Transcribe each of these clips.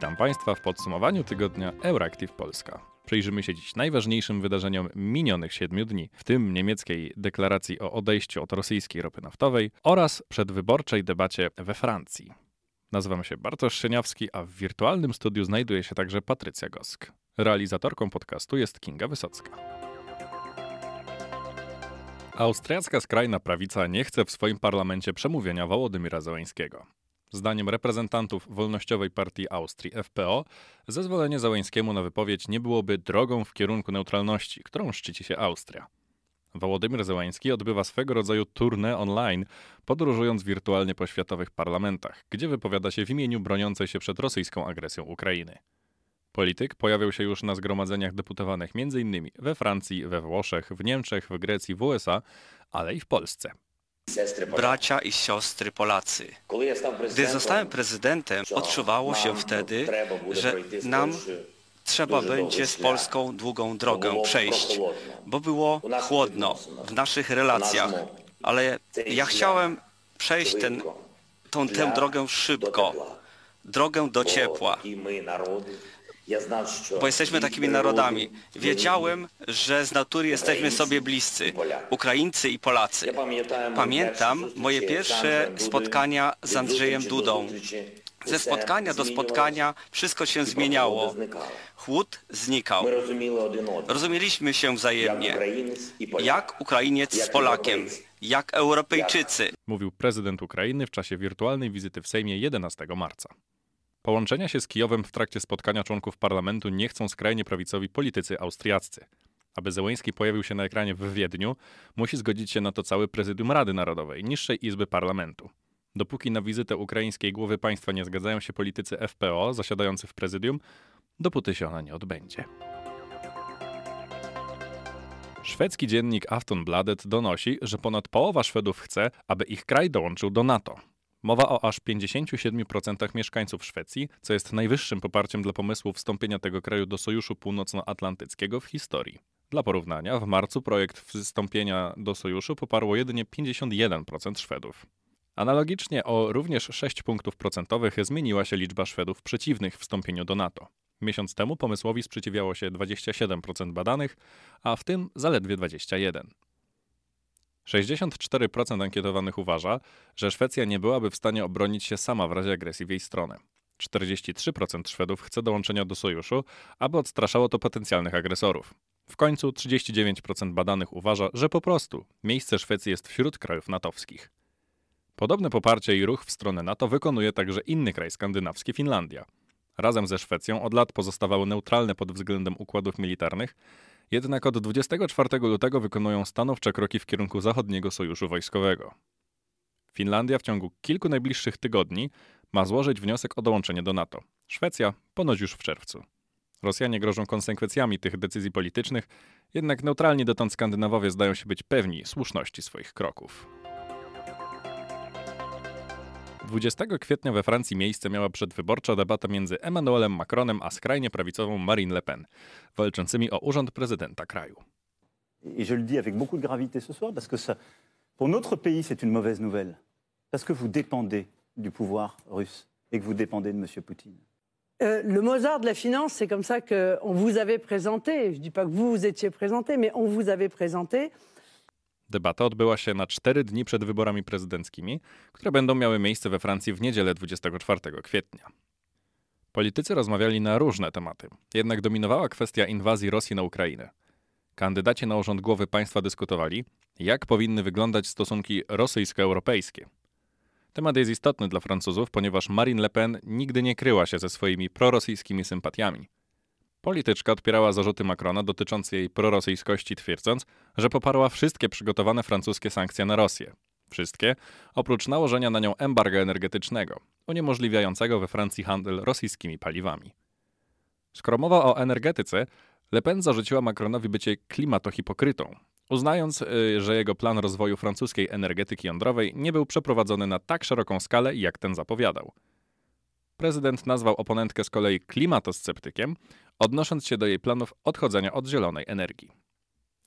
Witam Państwa w podsumowaniu tygodnia Euractiv Polska. Przyjrzymy się dziś najważniejszym wydarzeniom minionych siedmiu dni, w tym niemieckiej deklaracji o odejściu od rosyjskiej ropy naftowej oraz przedwyborczej debacie we Francji. Nazywam się Bartosz Szyniawski, a w wirtualnym studiu znajduje się także Patrycja Gosk. Realizatorką podcastu jest Kinga Wysocka. Austriacka skrajna prawica nie chce w swoim parlamencie przemówienia Wołodymira Zełańskiego. Zdaniem reprezentantów Wolnościowej Partii Austrii FPO, zezwolenie Załęskiemu na wypowiedź nie byłoby drogą w kierunku neutralności, którą szczyci się Austria. Wołodymyr Zełański odbywa swego rodzaju tournée online, podróżując wirtualnie po światowych parlamentach, gdzie wypowiada się w imieniu broniącej się przed rosyjską agresją Ukrainy. Polityk pojawiał się już na zgromadzeniach deputowanych m.in. we Francji, we Włoszech, w Niemczech, w Grecji, w USA, ale i w Polsce. Bracia i siostry Polacy. Gdy zostałem prezydentem, odczuwało się wtedy, że nam trzeba będzie z Polską długą drogę przejść, bo było chłodno w naszych relacjach, ale ja chciałem przejść ten, tą, tę drogę szybko, drogę do ciepła, bo jesteśmy takimi narodami. Wiedziałem, że z natury jesteśmy sobie bliscy, Ukraińcy i Polacy. Pamiętam moje pierwsze spotkania z Andrzejem Dudą. Ze spotkania do spotkania wszystko się zmieniało. Chłód znikał. Rozumieliśmy się wzajemnie. Jak Ukrainiec z Polakiem, jak Europejczycy. Mówił prezydent Ukrainy w czasie wirtualnej wizyty w Sejmie 11 marca. Połączenia się z Kijowem w trakcie spotkania członków parlamentu nie chcą skrajnie prawicowi politycy austriaccy. Aby Zełęński pojawił się na ekranie w Wiedniu, musi zgodzić się na to cały prezydium Rady Narodowej, niższej izby parlamentu. Dopóki na wizytę ukraińskiej głowy państwa nie zgadzają się politycy FPO zasiadający w prezydium, dopóty się ona nie odbędzie. Szwedzki dziennik Aftonbladet donosi, że ponad połowa Szwedów chce, aby ich kraj dołączył do NATO. Mowa o aż 57% mieszkańców Szwecji, co jest najwyższym poparciem dla pomysłu wstąpienia tego kraju do Sojuszu Północnoatlantyckiego w historii. Dla porównania, w marcu projekt wstąpienia do Sojuszu poparło jedynie 51% Szwedów. Analogicznie o również 6 punktów procentowych zmieniła się liczba Szwedów przeciwnych wstąpieniu do NATO. Miesiąc temu pomysłowi sprzeciwiało się 27% badanych, a w tym zaledwie 21%. 64% ankietowanych uważa, że Szwecja nie byłaby w stanie obronić się sama w razie agresji w jej stronę. 43% Szwedów chce dołączenia do sojuszu, aby odstraszało to potencjalnych agresorów. W końcu 39% badanych uważa, że po prostu miejsce Szwecji jest wśród krajów natowskich. Podobne poparcie i ruch w stronę NATO wykonuje także inny kraj skandynawski Finlandia. Razem ze Szwecją od lat pozostawały neutralne pod względem układów militarnych, jednak od 24 lutego wykonują stanowcze kroki w kierunku zachodniego sojuszu wojskowego. Finlandia w ciągu kilku najbliższych tygodni ma złożyć wniosek o dołączenie do NATO. Szwecja ponoć już w czerwcu. Rosjanie grożą konsekwencjami tych decyzji politycznych, jednak neutralni dotąd Skandynawowie zdają się być pewni słuszności swoich kroków. 20 kwietnia we Francji miejsce miała przedwyborcza debata między Emmanuelem Macronem a skrajnie prawicową Marine Le Pen, walczącymi o urząd prezydenta kraju. Et je le dis avec beaucoup de gravité ce soir parce que ça, pour notre pays, c'est une mauvaise nouvelle. Parce que vous dépendez du pouvoir russe et que vous dépendez de M. Poutine. Euh, le Mozart de la finance, c'est comme ça qu'on vous avait présenté. Je ne dis pas que vous vous étiez présenté, mais on vous avait présenté. Debata odbyła się na cztery dni przed wyborami prezydenckimi, które będą miały miejsce we Francji w niedzielę 24 kwietnia. Politycy rozmawiali na różne tematy, jednak dominowała kwestia inwazji Rosji na Ukrainę. Kandydaci na urząd głowy państwa dyskutowali, jak powinny wyglądać stosunki rosyjsko-europejskie. Temat jest istotny dla Francuzów, ponieważ Marine Le Pen nigdy nie kryła się ze swoimi prorosyjskimi sympatiami. Polityczka odpierała zarzuty Macrona dotyczące jej prorosyjskości, twierdząc, że poparła wszystkie przygotowane francuskie sankcje na Rosję. Wszystkie, oprócz nałożenia na nią embarga energetycznego, uniemożliwiającego we Francji handel rosyjskimi paliwami. Skoro mowa o energetyce, Le Pen zarzuciła Macronowi bycie klimatohipokrytą, uznając, y, że jego plan rozwoju francuskiej energetyki jądrowej nie był przeprowadzony na tak szeroką skalę, jak ten zapowiadał. Prezydent nazwał oponentkę z kolei klimatosceptykiem, odnosząc się do jej planów odchodzenia od zielonej energii.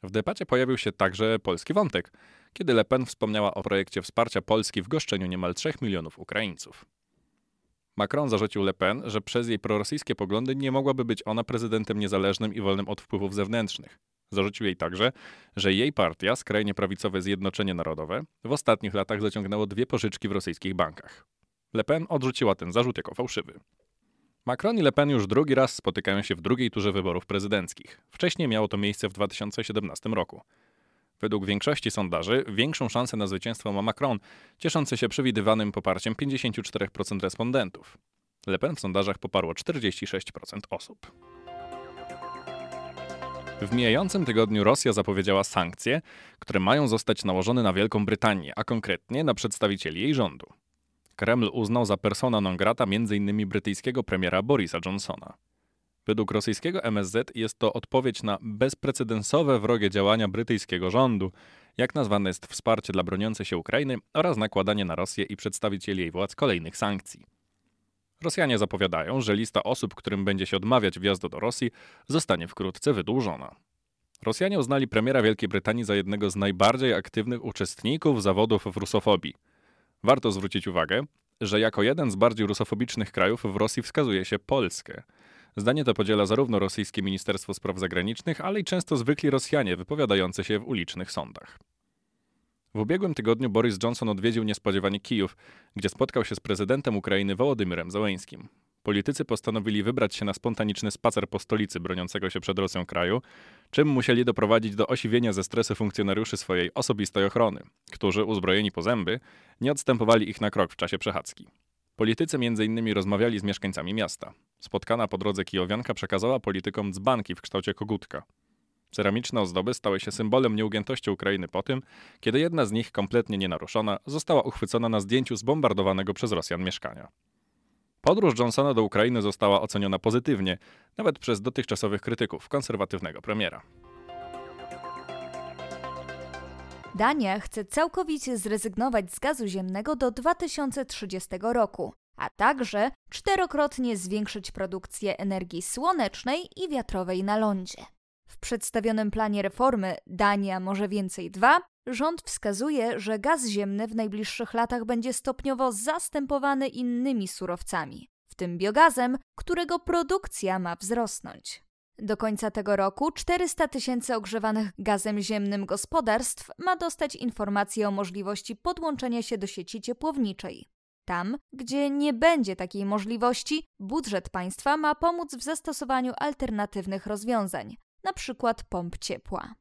W debacie pojawił się także polski wątek, kiedy Le Pen wspomniała o projekcie wsparcia Polski w goszczeniu niemal 3 milionów Ukraińców. Macron zarzucił Le Pen, że przez jej prorosyjskie poglądy nie mogłaby być ona prezydentem niezależnym i wolnym od wpływów zewnętrznych. Zarzucił jej także, że jej partia, skrajnie prawicowe Zjednoczenie Narodowe, w ostatnich latach zaciągnęło dwie pożyczki w rosyjskich bankach. Le Pen odrzuciła ten zarzut jako fałszywy. Macron i Le Pen już drugi raz spotykają się w drugiej turze wyborów prezydenckich. Wcześniej miało to miejsce w 2017 roku. Według większości sondaży większą szansę na zwycięstwo ma Macron, cieszący się przewidywanym poparciem 54% respondentów. Le Pen w sondażach poparło 46% osób. W mijającym tygodniu Rosja zapowiedziała sankcje, które mają zostać nałożone na Wielką Brytanię, a konkretnie na przedstawicieli jej rządu. Kreml uznał za persona non grata m.in. brytyjskiego premiera Borisa Johnsona. Według rosyjskiego MSZ jest to odpowiedź na bezprecedensowe wrogie działania brytyjskiego rządu, jak nazwane jest wsparcie dla broniącej się Ukrainy oraz nakładanie na Rosję i przedstawicieli jej władz kolejnych sankcji. Rosjanie zapowiadają, że lista osób, którym będzie się odmawiać wjazdu do Rosji, zostanie wkrótce wydłużona. Rosjanie uznali premiera Wielkiej Brytanii za jednego z najbardziej aktywnych uczestników zawodów w rusofobii. Warto zwrócić uwagę, że jako jeden z bardziej rusofobicznych krajów w Rosji wskazuje się Polskę. Zdanie to podziela zarówno rosyjskie Ministerstwo Spraw Zagranicznych, ale i często zwykli Rosjanie wypowiadający się w ulicznych sądach. W ubiegłym tygodniu Boris Johnson odwiedził niespodziewanie Kijów, gdzie spotkał się z prezydentem Ukrainy Wołodymyrem Załańskim. Politycy postanowili wybrać się na spontaniczny spacer po stolicy broniącego się przed Rosją kraju, czym musieli doprowadzić do osiwienia ze stresu funkcjonariuszy swojej osobistej ochrony, którzy, uzbrojeni po zęby, nie odstępowali ich na krok w czasie przechadzki. Politycy m.in. rozmawiali z mieszkańcami miasta. Spotkana po drodze kijowianka przekazała politykom dzbanki w kształcie kogutka. Ceramiczne ozdoby stały się symbolem nieugiętości Ukrainy po tym, kiedy jedna z nich, kompletnie nienaruszona, została uchwycona na zdjęciu zbombardowanego przez Rosjan mieszkania. Podróż Johnsona do Ukrainy została oceniona pozytywnie, nawet przez dotychczasowych krytyków konserwatywnego premiera. Dania chce całkowicie zrezygnować z gazu ziemnego do 2030 roku, a także czterokrotnie zwiększyć produkcję energii słonecznej i wiatrowej na lądzie. W przedstawionym planie reformy Dania może więcej 2 rząd wskazuje, że gaz ziemny w najbliższych latach będzie stopniowo zastępowany innymi surowcami, w tym biogazem, którego produkcja ma wzrosnąć. Do końca tego roku 400 tysięcy ogrzewanych gazem ziemnym gospodarstw ma dostać informację o możliwości podłączenia się do sieci ciepłowniczej. Tam, gdzie nie będzie takiej możliwości, budżet państwa ma pomóc w zastosowaniu alternatywnych rozwiązań, np. pomp ciepła.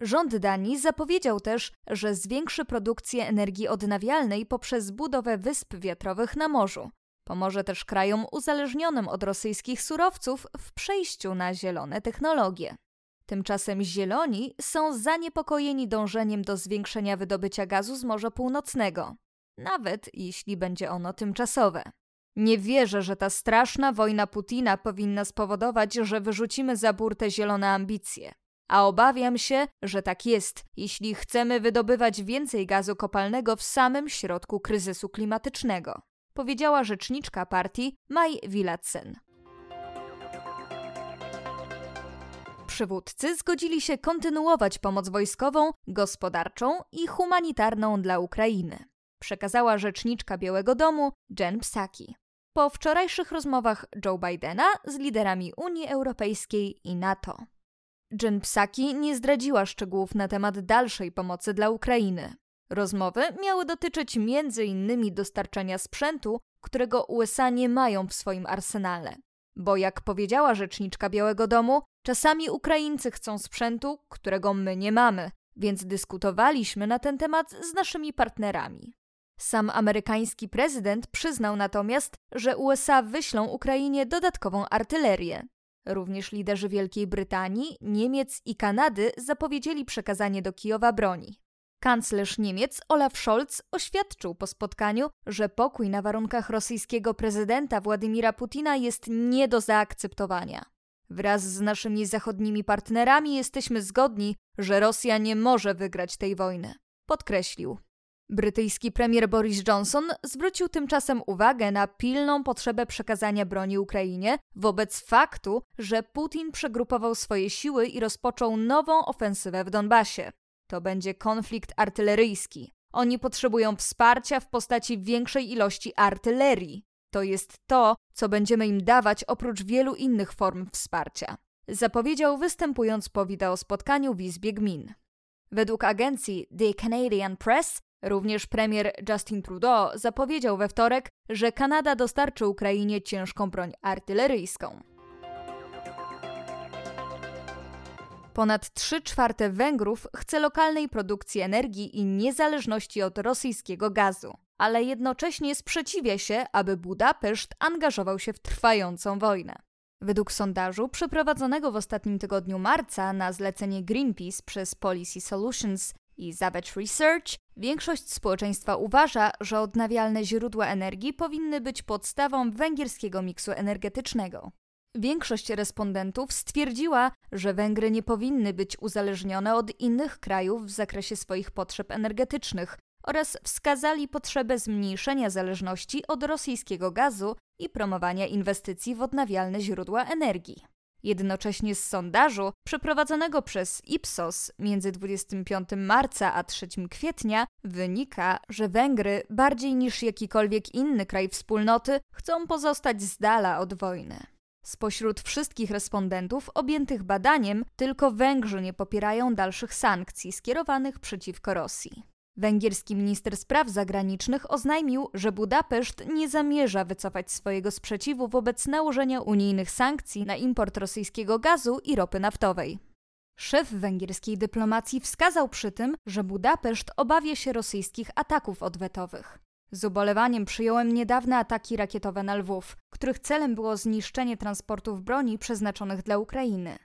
Rząd Danii zapowiedział też, że zwiększy produkcję energii odnawialnej poprzez budowę wysp wiatrowych na morzu. Pomoże też krajom uzależnionym od rosyjskich surowców w przejściu na zielone technologie. Tymczasem Zieloni są zaniepokojeni dążeniem do zwiększenia wydobycia gazu z Morza Północnego, nawet jeśli będzie ono tymczasowe. Nie wierzę, że ta straszna wojna Putina powinna spowodować, że wyrzucimy za burtę zielone ambicje. A obawiam się, że tak jest, jeśli chcemy wydobywać więcej gazu kopalnego w samym środku kryzysu klimatycznego, powiedziała rzeczniczka partii Maj Wilatsen. Przywódcy zgodzili się kontynuować pomoc wojskową, gospodarczą i humanitarną dla Ukrainy przekazała rzeczniczka Białego Domu Jen Psaki. Po wczorajszych rozmowach Joe Bidena z liderami Unii Europejskiej i NATO. Jen Psaki nie zdradziła szczegółów na temat dalszej pomocy dla Ukrainy. Rozmowy miały dotyczyć m.in. dostarczania sprzętu, którego USA nie mają w swoim arsenale. Bo jak powiedziała rzeczniczka Białego Domu, czasami Ukraińcy chcą sprzętu, którego my nie mamy, więc dyskutowaliśmy na ten temat z naszymi partnerami. Sam amerykański prezydent przyznał natomiast, że USA wyślą Ukrainie dodatkową artylerię. Również liderzy Wielkiej Brytanii, Niemiec i Kanady zapowiedzieli przekazanie do Kijowa broni. Kanclerz Niemiec Olaf Scholz oświadczył po spotkaniu, że pokój na warunkach rosyjskiego prezydenta Władimira Putina jest nie do zaakceptowania. Wraz z naszymi zachodnimi partnerami jesteśmy zgodni, że Rosja nie może wygrać tej wojny. Podkreślił. Brytyjski premier Boris Johnson zwrócił tymczasem uwagę na pilną potrzebę przekazania broni Ukrainie wobec faktu, że Putin przegrupował swoje siły i rozpoczął nową ofensywę w Donbasie. To będzie konflikt artyleryjski. Oni potrzebują wsparcia w postaci większej ilości artylerii. To jest to, co będziemy im dawać oprócz wielu innych form wsparcia. Zapowiedział występując po wideospotkaniu w Izbie Gmin. Według agencji The Canadian Press również premier Justin Trudeau zapowiedział we wtorek, że Kanada dostarczy Ukrainie ciężką broń artyleryjską. Ponad 3 czwarte Węgrów chce lokalnej produkcji energii i niezależności od rosyjskiego gazu, ale jednocześnie sprzeciwia się, aby Budapeszt angażował się w trwającą wojnę. Według sondażu przeprowadzonego w ostatnim tygodniu marca na zlecenie Greenpeace przez Policy Solutions i Savage Research, większość społeczeństwa uważa, że odnawialne źródła energii powinny być podstawą węgierskiego miksu energetycznego. Większość respondentów stwierdziła, że Węgry nie powinny być uzależnione od innych krajów w zakresie swoich potrzeb energetycznych oraz wskazali potrzebę zmniejszenia zależności od rosyjskiego gazu i promowania inwestycji w odnawialne źródła energii. Jednocześnie z sondażu przeprowadzonego przez Ipsos między 25 marca a 3 kwietnia wynika, że Węgry bardziej niż jakikolwiek inny kraj wspólnoty chcą pozostać z dala od wojny. Spośród wszystkich respondentów objętych badaniem, tylko Węgrzy nie popierają dalszych sankcji skierowanych przeciwko Rosji. Węgierski minister spraw zagranicznych oznajmił, że Budapeszt nie zamierza wycofać swojego sprzeciwu wobec nałożenia unijnych sankcji na import rosyjskiego gazu i ropy naftowej. Szef węgierskiej dyplomacji wskazał przy tym, że Budapeszt obawia się rosyjskich ataków odwetowych. Z ubolewaniem przyjąłem niedawne ataki rakietowe na Lwów, których celem było zniszczenie transportów broni przeznaczonych dla Ukrainy.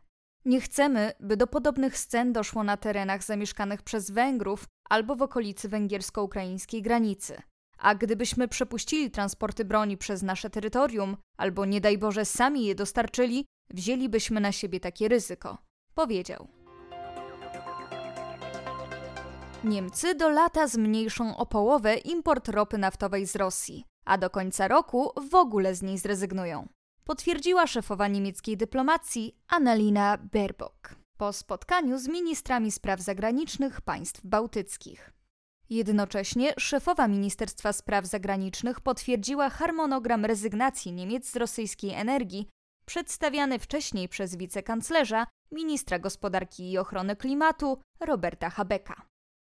Nie chcemy, by do podobnych scen doszło na terenach zamieszkanych przez Węgrów albo w okolicy węgiersko-ukraińskiej granicy. A gdybyśmy przepuścili transporty broni przez nasze terytorium, albo nie daj Boże sami je dostarczyli, wzięlibyśmy na siebie takie ryzyko, powiedział. Niemcy do lata zmniejszą o połowę import ropy naftowej z Rosji, a do końca roku w ogóle z niej zrezygnują. Potwierdziła szefowa niemieckiej dyplomacji Annalina Baerbock po spotkaniu z ministrami spraw zagranicznych państw bałtyckich. Jednocześnie szefowa Ministerstwa Spraw Zagranicznych potwierdziła harmonogram rezygnacji Niemiec z rosyjskiej energii, przedstawiany wcześniej przez wicekanclerza, ministra gospodarki i ochrony klimatu Roberta Habecka.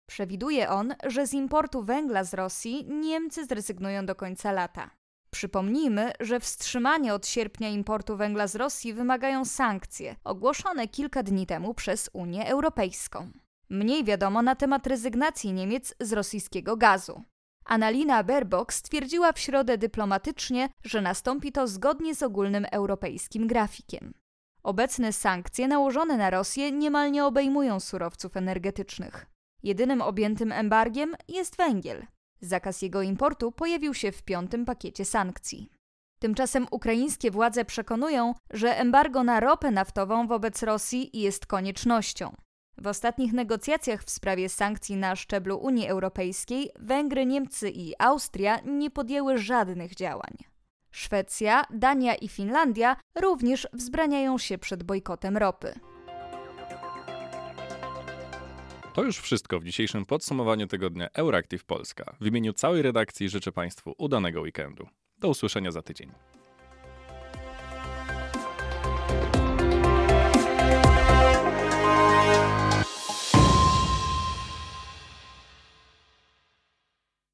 Przewiduje on, że z importu węgla z Rosji Niemcy zrezygnują do końca lata. Przypomnijmy, że wstrzymanie od sierpnia importu węgla z Rosji wymagają sankcje, ogłoszone kilka dni temu przez Unię Europejską. Mniej wiadomo na temat rezygnacji Niemiec z rosyjskiego gazu. Annalina Baerbock stwierdziła w środę dyplomatycznie, że nastąpi to zgodnie z ogólnym europejskim grafikiem. Obecne sankcje nałożone na Rosję niemal nie obejmują surowców energetycznych. Jedynym objętym embargiem jest węgiel. Zakaz jego importu pojawił się w piątym pakiecie sankcji. Tymczasem ukraińskie władze przekonują, że embargo na ropę naftową wobec Rosji jest koniecznością. W ostatnich negocjacjach w sprawie sankcji na szczeblu Unii Europejskiej Węgry, Niemcy i Austria nie podjęły żadnych działań. Szwecja, Dania i Finlandia również wzbraniają się przed bojkotem ropy. To już wszystko w dzisiejszym podsumowaniu tygodnia Euractiv Polska. W imieniu całej redakcji życzę Państwu udanego weekendu. Do usłyszenia za tydzień.